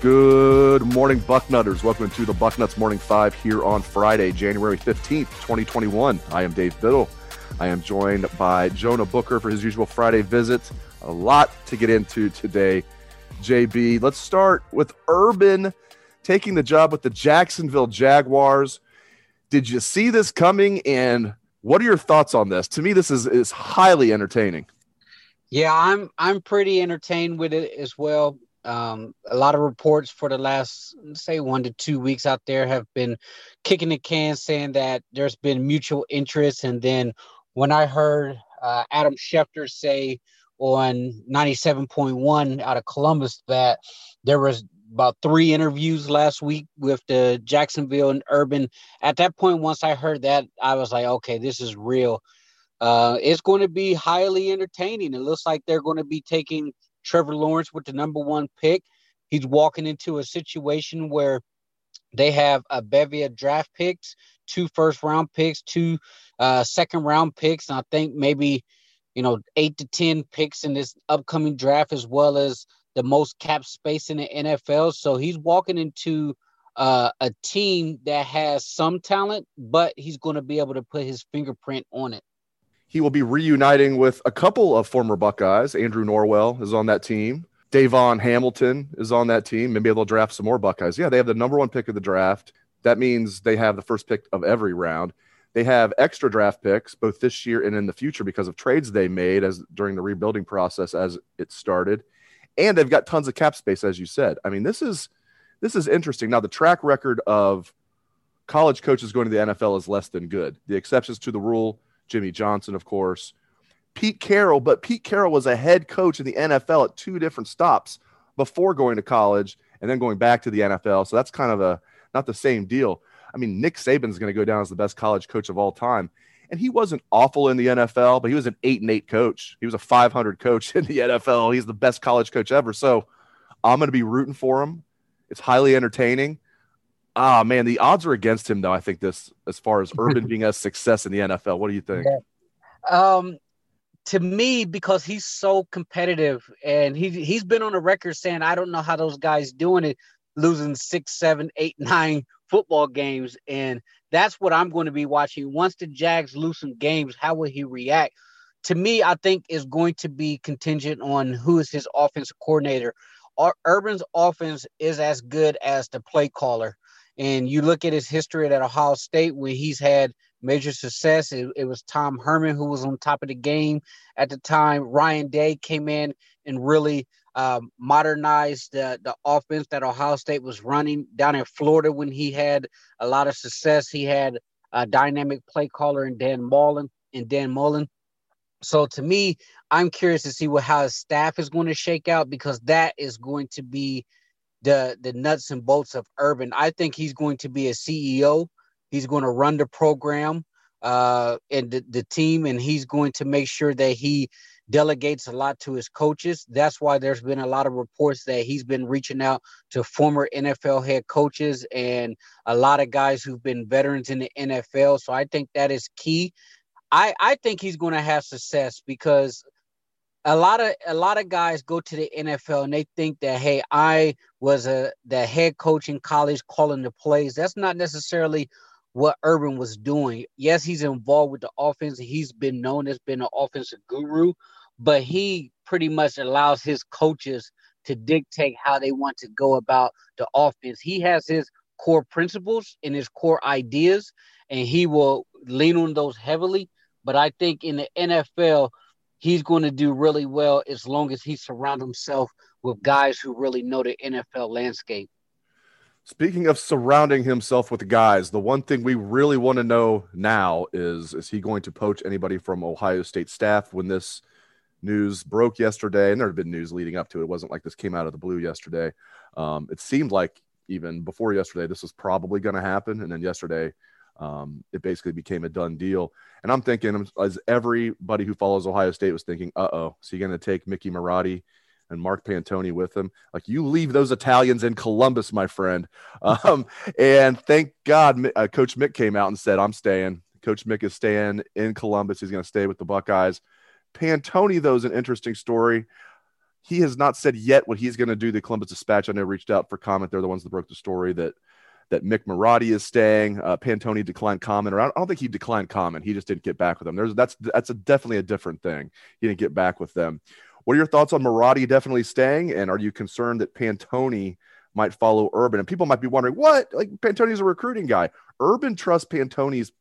Good morning, Bucknutters. Welcome to the Bucknuts Morning Five here on Friday, January 15th, 2021. I am Dave Biddle. I am joined by Jonah Booker for his usual Friday visit. A lot to get into today. JB, let's start with Urban taking the job with the Jacksonville Jaguars. Did you see this coming? And what are your thoughts on this? To me, this is, is highly entertaining. Yeah, I'm I'm pretty entertained with it as well. Um, a lot of reports for the last, say, one to two weeks out there have been kicking the can, saying that there's been mutual interest. And then when I heard uh, Adam Schefter say on 97.1 out of Columbus that there was about three interviews last week with the Jacksonville and Urban. At that point, once I heard that, I was like, okay, this is real. Uh, it's going to be highly entertaining. It looks like they're going to be taking – Trevor Lawrence with the number one pick. He's walking into a situation where they have a bevy of draft picks, two first round picks, two uh, second round picks, and I think maybe you know eight to ten picks in this upcoming draft, as well as the most cap space in the NFL. So he's walking into uh, a team that has some talent, but he's going to be able to put his fingerprint on it. He will be reuniting with a couple of former Buckeyes. Andrew Norwell is on that team. DaVon Hamilton is on that team. Maybe they'll draft some more Buckeyes. Yeah, they have the number one pick of the draft. That means they have the first pick of every round. They have extra draft picks both this year and in the future because of trades they made as during the rebuilding process as it started. And they've got tons of cap space, as you said. I mean, this is this is interesting. Now, the track record of college coaches going to the NFL is less than good. The exceptions to the rule Jimmy Johnson, of course, Pete Carroll, but Pete Carroll was a head coach in the NFL at two different stops before going to college and then going back to the NFL. So that's kind of a not the same deal. I mean, Nick Saban's going to go down as the best college coach of all time. And he wasn't awful in the NFL, but he was an eight and eight coach. He was a 500 coach in the NFL. He's the best college coach ever. So I'm going to be rooting for him. It's highly entertaining. Ah, man, the odds are against him, though. I think this, as far as Urban being a success in the NFL. What do you think? Um, to me, because he's so competitive, and he he's been on the record saying, "I don't know how those guys doing it, losing six, seven, eight, nine football games," and that's what I'm going to be watching. Once the Jags lose some games, how will he react? To me, I think is going to be contingent on who is his offensive coordinator. Urban's offense is as good as the play caller. And you look at his history at Ohio State when he's had major success. It, it, was Tom Herman who was on top of the game at the time. Ryan Day came in and really um, modernized the, the offense that Ohio State was running down in Florida when he had a lot of success. He had a dynamic play caller in Dan Mullen and Dan Mullen. So to me, I'm curious to see what how his staff is going to shake out because that is going to be the the nuts and bolts of Urban. I think he's going to be a CEO. He's going to run the program uh, and the, the team, and he's going to make sure that he delegates a lot to his coaches. That's why there's been a lot of reports that he's been reaching out to former NFL head coaches and a lot of guys who've been veterans in the NFL. So I think that is key. I, I think he's going to have success because – a lot of a lot of guys go to the NFL and they think that hey, I was a the head coach in college calling the plays. That's not necessarily what Urban was doing. Yes, he's involved with the offense. He's been known as being an offensive guru, but he pretty much allows his coaches to dictate how they want to go about the offense. He has his core principles and his core ideas, and he will lean on those heavily. But I think in the NFL, he's going to do really well as long as he surrounds himself with guys who really know the NFL landscape. Speaking of surrounding himself with guys, the one thing we really want to know now is is he going to poach anybody from Ohio State staff when this news broke yesterday? And there had been news leading up to it. It wasn't like this came out of the blue yesterday. Um, it seemed like even before yesterday, this was probably going to happen. And then yesterday, um, it basically became a done deal. And I'm thinking, as everybody who follows Ohio State was thinking, uh oh, so you're going to take Mickey Marotti and Mark Pantoni with him? Like, you leave those Italians in Columbus, my friend. Um, and thank God, uh, Coach Mick came out and said, I'm staying. Coach Mick is staying in Columbus. He's going to stay with the Buckeyes. Pantoni, though, is an interesting story. He has not said yet what he's going to do. The Columbus Dispatch, I know, reached out for comment. They're the ones that broke the story that that Mick Marotti is staying. Uh, Pantoni declined comment, or I don't think he declined comment. He just didn't get back with them. There's that's that's a, definitely a different thing. He didn't get back with them. What are your thoughts on Marotti definitely staying? And are you concerned that Pantoni might follow Urban? And people might be wondering, what? Like Pantoni's a recruiting guy. Urban trusts Pantoni's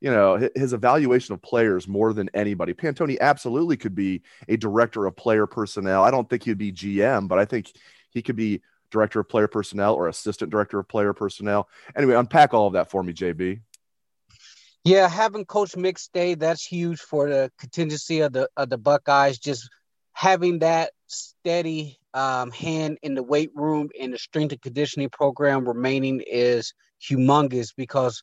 you know his evaluation of players more than anybody. Pantoni absolutely could be a director of player personnel. I don't think he'd be GM, but I think he could be director of player personnel or assistant director of player personnel. Anyway, unpack all of that for me, JB. Yeah, having Coach Mick stay that's huge for the contingency of the of the Buckeyes. Just having that steady um, hand in the weight room and the strength and conditioning program remaining is humongous because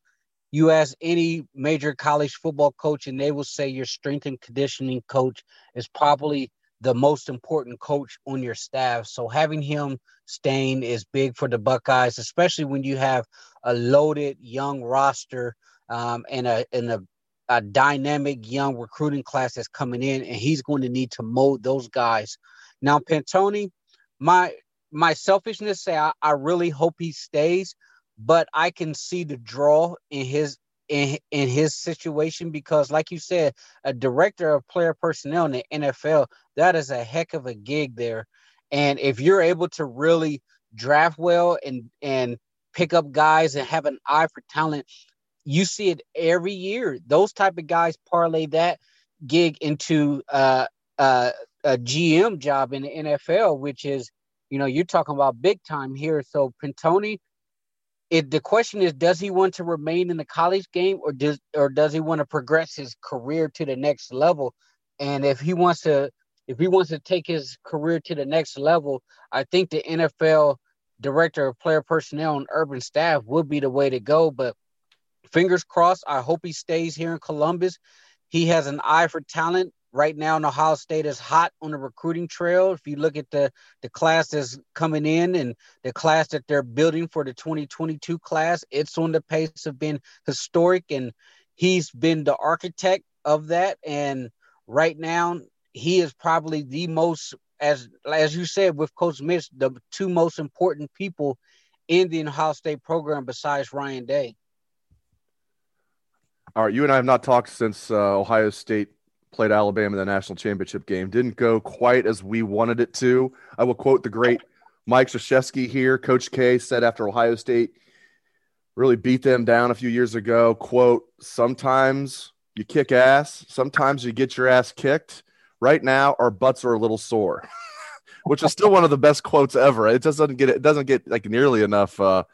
you ask any major college football coach and they will say your strength and conditioning coach is probably the most important coach on your staff. So having him staying is big for the Buckeyes, especially when you have a loaded young roster um, and a and a, a dynamic young recruiting class that's coming in, and he's going to need to mold those guys. Now, Pantoni, my my selfishness say I, I really hope he stays but I can see the draw in his in in his situation because, like you said, a director of player personnel in the NFL that is a heck of a gig there, and if you're able to really draft well and and pick up guys and have an eye for talent, you see it every year. Those type of guys parlay that gig into uh, uh, a GM job in the NFL, which is, you know, you're talking about big time here. So Pantoni, it the question is does he want to remain in the college game or does or does he want to progress his career to the next level? And if he wants to if he wants to take his career to the next level i think the nfl director of player personnel and urban staff would be the way to go. But fingers crossed i hope he stays here in columbus. He has an eye for talent right now in Ohio State is hot on the recruiting trail. If you look at the the class that's coming in and the class that they're building for the 2022 class, it's on the pace of being historic and he's been the architect of that and right now he is probably the most as as you said with coach Mick the two most important people in the Ohio State program besides Ryan Day. All right, you and I have not talked since uh, Ohio State played Alabama in the national championship game. Didn't go quite as we wanted it to. I will quote the great Mike Krzyzewski here. Coach K said after Ohio State really beat them down a few years ago, quote, sometimes you kick ass, sometimes you get your ass kicked. Right now, our butts are a little sore, which is still one of the best quotes ever. It just doesn't get it doesn't get like nearly enough uh,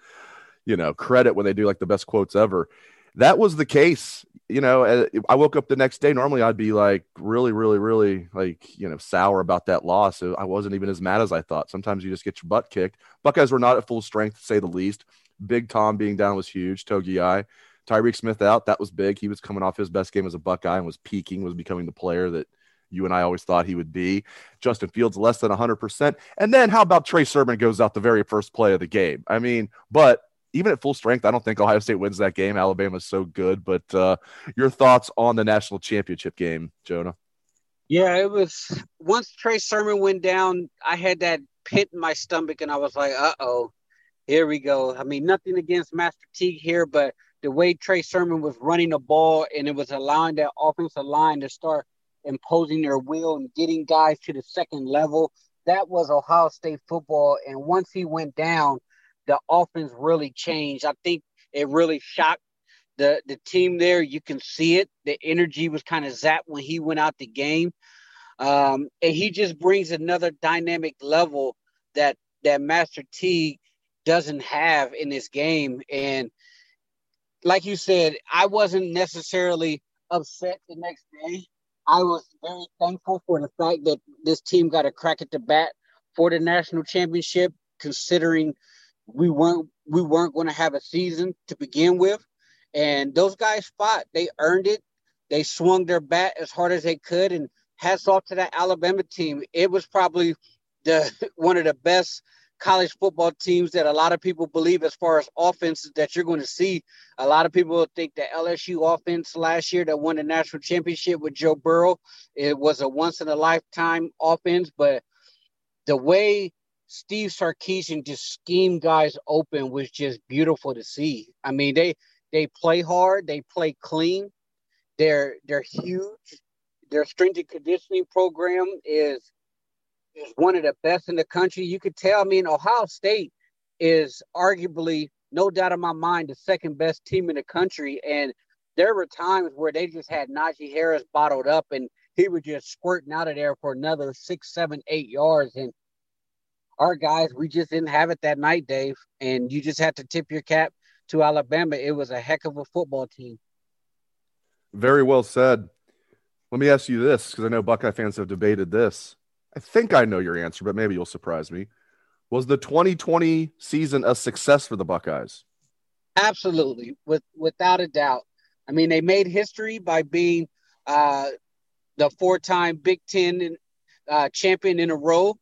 you know, credit when they do like the best quotes ever that was the case. You know, uh, I woke up the next day. Normally, I'd be like really, really, really like you know sour about that loss. I wasn't even as mad as I thought. Sometimes you just get your butt kicked. Buckeyes were not at full strength, to say the least. Big Tom being down was huge. Togiai, Tyreke Smith out, that was big. He was coming off his best game as a Buckeye and was peaking, was becoming the player that you and I always thought he would be. Justin Fields less than 100%. And then how about Trey Sermon goes out the very first play of the game? I mean, but even at full strength, I don't think Ohio State wins that game. Alabama's so good. But uh, your thoughts on the national championship game, Jonah? Yeah, it was once Trey Sermon went down, I had that pit in my stomach, and I was like, uh oh, here we go. I mean, nothing against Master Teague here, but the way Trey Sermon was running the ball and it was allowing that offensive line to start imposing their will and getting guys to the second level, that was Ohio State football. And once he went down, the offense really changed. I think it really shocked the the team there. You can see it. The energy was kind of zapped when he went out the game, um, and he just brings another dynamic level that that Master Teague doesn't have in this game. And like you said, I wasn't necessarily upset the next day. I was very thankful for the fact that this team got a crack at the bat for the national championship, considering we weren't we weren't going to have a season to begin with. And those guys fought. They earned it. They swung their bat as hard as they could. And hats off to that Alabama team. It was probably the one of the best college football teams that a lot of people believe as far as offenses that you're going to see. A lot of people think the LSU offense last year that won the national championship with Joe Burrow, it was a once in a lifetime offense, but the way Steve Sarkisian just scheme guys open was just beautiful to see. I mean, they they play hard, they play clean. They're they're huge. Their strength and conditioning program is is one of the best in the country. You could tell. I mean, Ohio State is arguably, no doubt in my mind, the second best team in the country. And there were times where they just had Najee Harris bottled up, and he was just squirting out of there for another six, seven, eight yards. And our guys, we just didn't have it that night, Dave. And you just had to tip your cap to Alabama. It was a heck of a football team. Very well said. Let me ask you this because I know Buckeye fans have debated this. I think I know your answer, but maybe you'll surprise me. Was the 2020 season a success for the Buckeyes? Absolutely, with without a doubt. I mean, they made history by being uh, the four-time Big Ten uh, champion in a row.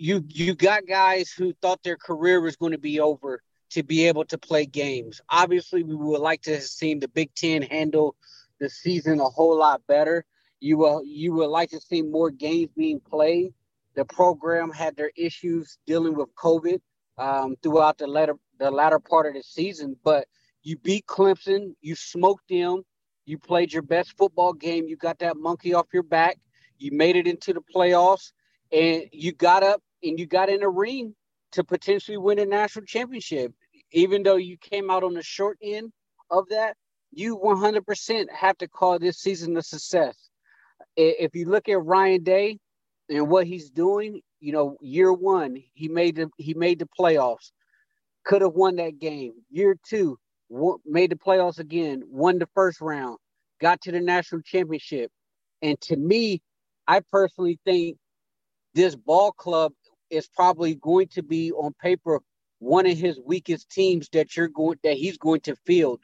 You you got guys who thought their career was going to be over to be able to play games. Obviously, we would like to have seen the Big Ten handle the season a whole lot better. You will you would like to see more games being played. The program had their issues dealing with COVID um, throughout the latter the latter part of the season, but you beat Clemson, you smoked them, you played your best football game, you got that monkey off your back, you made it into the playoffs, and you got up and you got in a ring to potentially win a national championship. Even though you came out on the short end of that, you 100% have to call this season a success if you look at Ryan Day and what he's doing, you know, year one he made the he made the playoffs, could have won that game. Year two, made the playoffs again, won the first round, got to the national championship, and to me, I personally think this ball club is probably going to be on paper one of his weakest teams that you're going that he's going to field.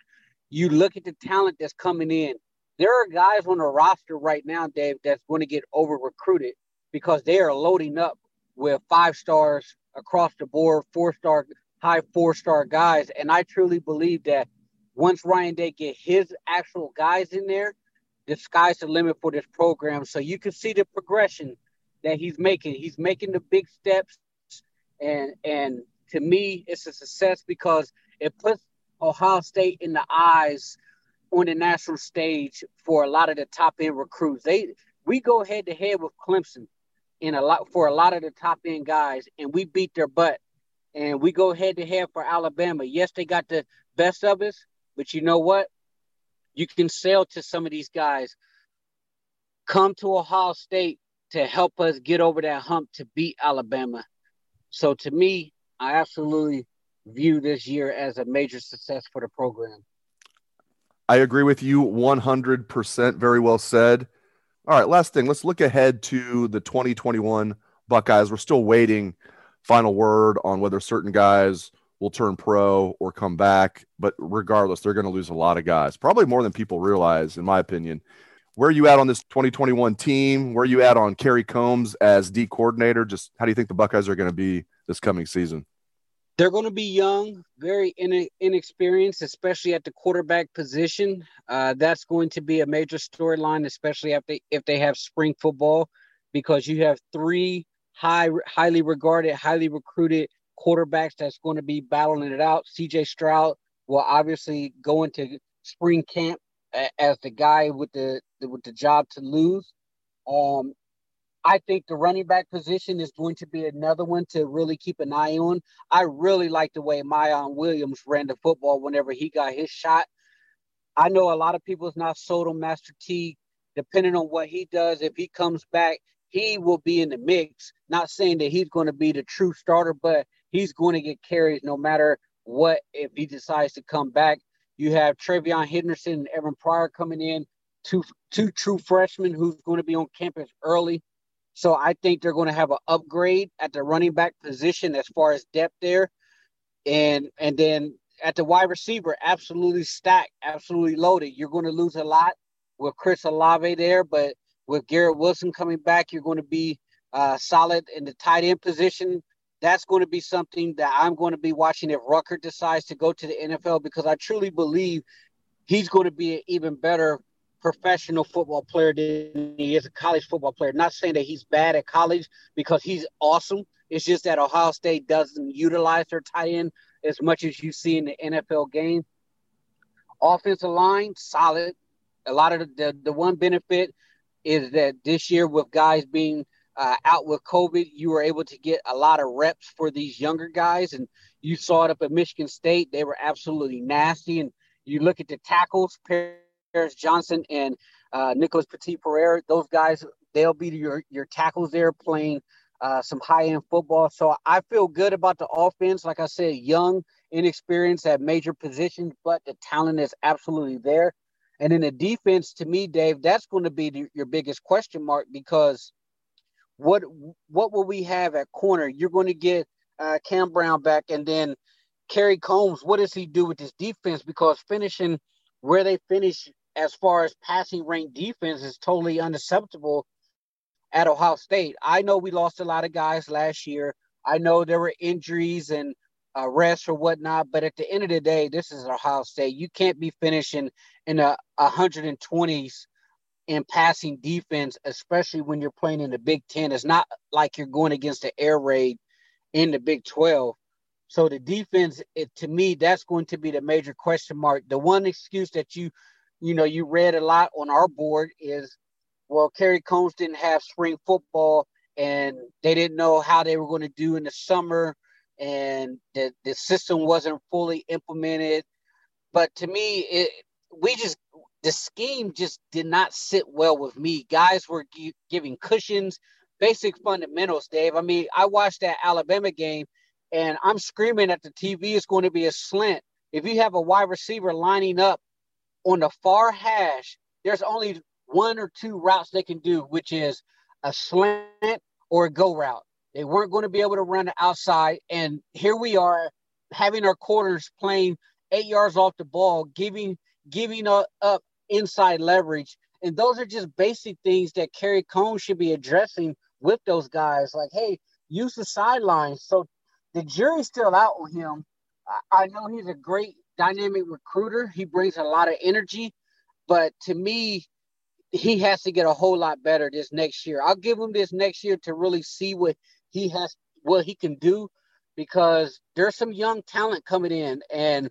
You look at the talent that's coming in there are guys on the roster right now, Dave, that's going to get over recruited because they are loading up with five stars across the board, four star, high four star guys. And I truly believe that once Ryan Day get his actual guys in there, the sky's the limit for this program. So you can see the progression that he's making. He's making the big steps, and and to me, it's a success because it puts Ohio State in the eyes on the national stage for a lot of the top end recruits. They we go head to head with Clemson in a lot for a lot of the top end guys, and we beat their butt. And we go head to head for Alabama. Yes, they got the best of us, but you know what? You can sell to some of these guys. Come to Ohio State to help us get over that hump to beat Alabama. So to me, I absolutely view this year as a major success for the program. I agree with you 100%. Very well said. All right, last thing. Let's look ahead to the 2021 Buckeyes. We're still waiting final word on whether certain guys will turn pro or come back. But regardless, they're going to lose a lot of guys, probably more than people realize, in my opinion. Where are you at on this 2021 team? Where are you at on Kerry Coombs as D coordinator? Just how do you think the Buckeyes are going to be this coming season? they're going to be young, very in, inexperienced, especially at the quarterback position. Uh, that's going to be a major storyline, especially if they if they have spring football, because you have three high, highly regarded, highly recruited quarterbacks that's going to be battling it out. C.J. Stroud will obviously go into spring camp as the guy with the with the job to lose. Um, I think the running back position is going to be another one to really keep an eye on. I really like the way Miyan Williams ran the football whenever he got his shot. I know a lot of people is not sold on Master Teague. Depending on what he does, if he comes back, he will be in the mix. Not saying that he's going to be the true starter, but he's going to get carries no matter what if he decides to come back. You have TreVeyon Henderson and Evan Pryor coming in, two two true freshmen who's going to be on campus early. So I think they're going to have an upgrade at the running back position as far as depth there. And and then at the wide receiver, absolutely stacked, absolutely loaded. You're going to lose a lot with Chris Olave there, but with Garrett Wilson coming back, you're going to be uh, solid in the tight end position. That's going to be something that I'm going to be watching if Rucker decides to go to the NFL because I truly believe he's going to be an even better professional football player than he is a college football player. Not saying that he's bad at college because he's awesome. It's just that Ohio State doesn't utilize their tight end as much as you see in the NFL game. Offensive line, solid. A lot of the, the, the one benefit is that this year, with guys being uh, out with COVID, you were able to get a lot of reps for these younger guys. And you saw it up at Michigan State. They were absolutely nasty. And you look at the tackles, Paris Johnson and uh, Nicholas Petit-Frere. Those guys, they'll be your your tackles there playing uh, some high end football. So I feel good about the offense. Like I said, young, inexperienced at major positions, but the talent is absolutely there. And in the defense, to me, Dave, that's going to be the, your biggest question mark because what what will we have at corner? You're going to get uh, Cam Brown back, and then Kerry Coombs. What does he do with this defense? Because finishing where they finish as far as passing rank defense is totally unacceptable at Ohio State. I know we lost a lot of guys last year. I know there were injuries and uh, rest or whatnot, but at the end of the day, this is Ohio State. You can't be finishing in a 120s in passing defense, especially when you're playing in the Big Ten. It's not like you're going against the air raid in the Big 12. So the defense, it, to me, that's going to be the major question mark. The one excuse that you you know, you read a lot on our board is, well, Kerry Coombs didn't have spring football and they didn't know how they were going to do in the summer and the, the system wasn't fully implemented. But to me, it, we just, the scheme just did not sit well with me. Guys were giving cushions, basic fundamentals, Dave. I mean, I watched that Alabama game and I'm screaming at the TV, it's going to be a slant. If you have a wide receiver lining up on the far hash, there's only one or two routes they can do, which is a slant or a go route. They weren't going to be able to run the outside. And here we are having our quarters playing eight yards off the ball, giving giving up inside leverage. And those are just basic things that Kerry Coombs should be addressing with those guys. Like, hey, use the sidelines. So the jury's still out on him. I know he's a great dynamic recruiter. He brings a lot of energy, but to me, he has to get a whole lot better this next year. I'll give him this next year to really see what he has, what he can do, because there's some young talent coming in, and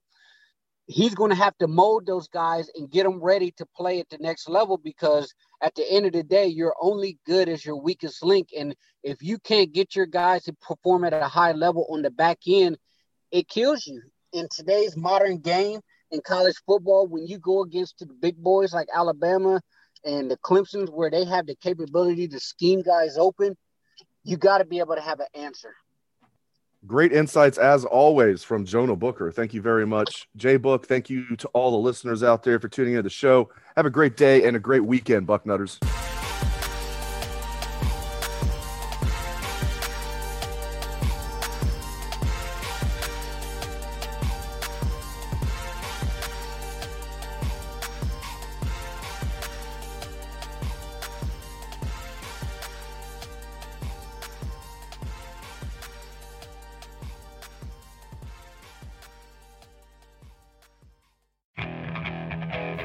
he's going to have to mold those guys and get them ready to play at the next level. Because at the end of the day, you're only good as your weakest link, and if you can't get your guys to perform at a high level on the back end, it kills you in today's modern game in college football, when you go against the big boys like Alabama and the Clemsons, where they have the capability to scheme guys open, you got to be able to have an answer. Great insights as always from Jonah Booker. Thank you very much, JBook. Thank you to all the listeners out there for tuning into the show. Have a great day and a great weekend, Bucknutters.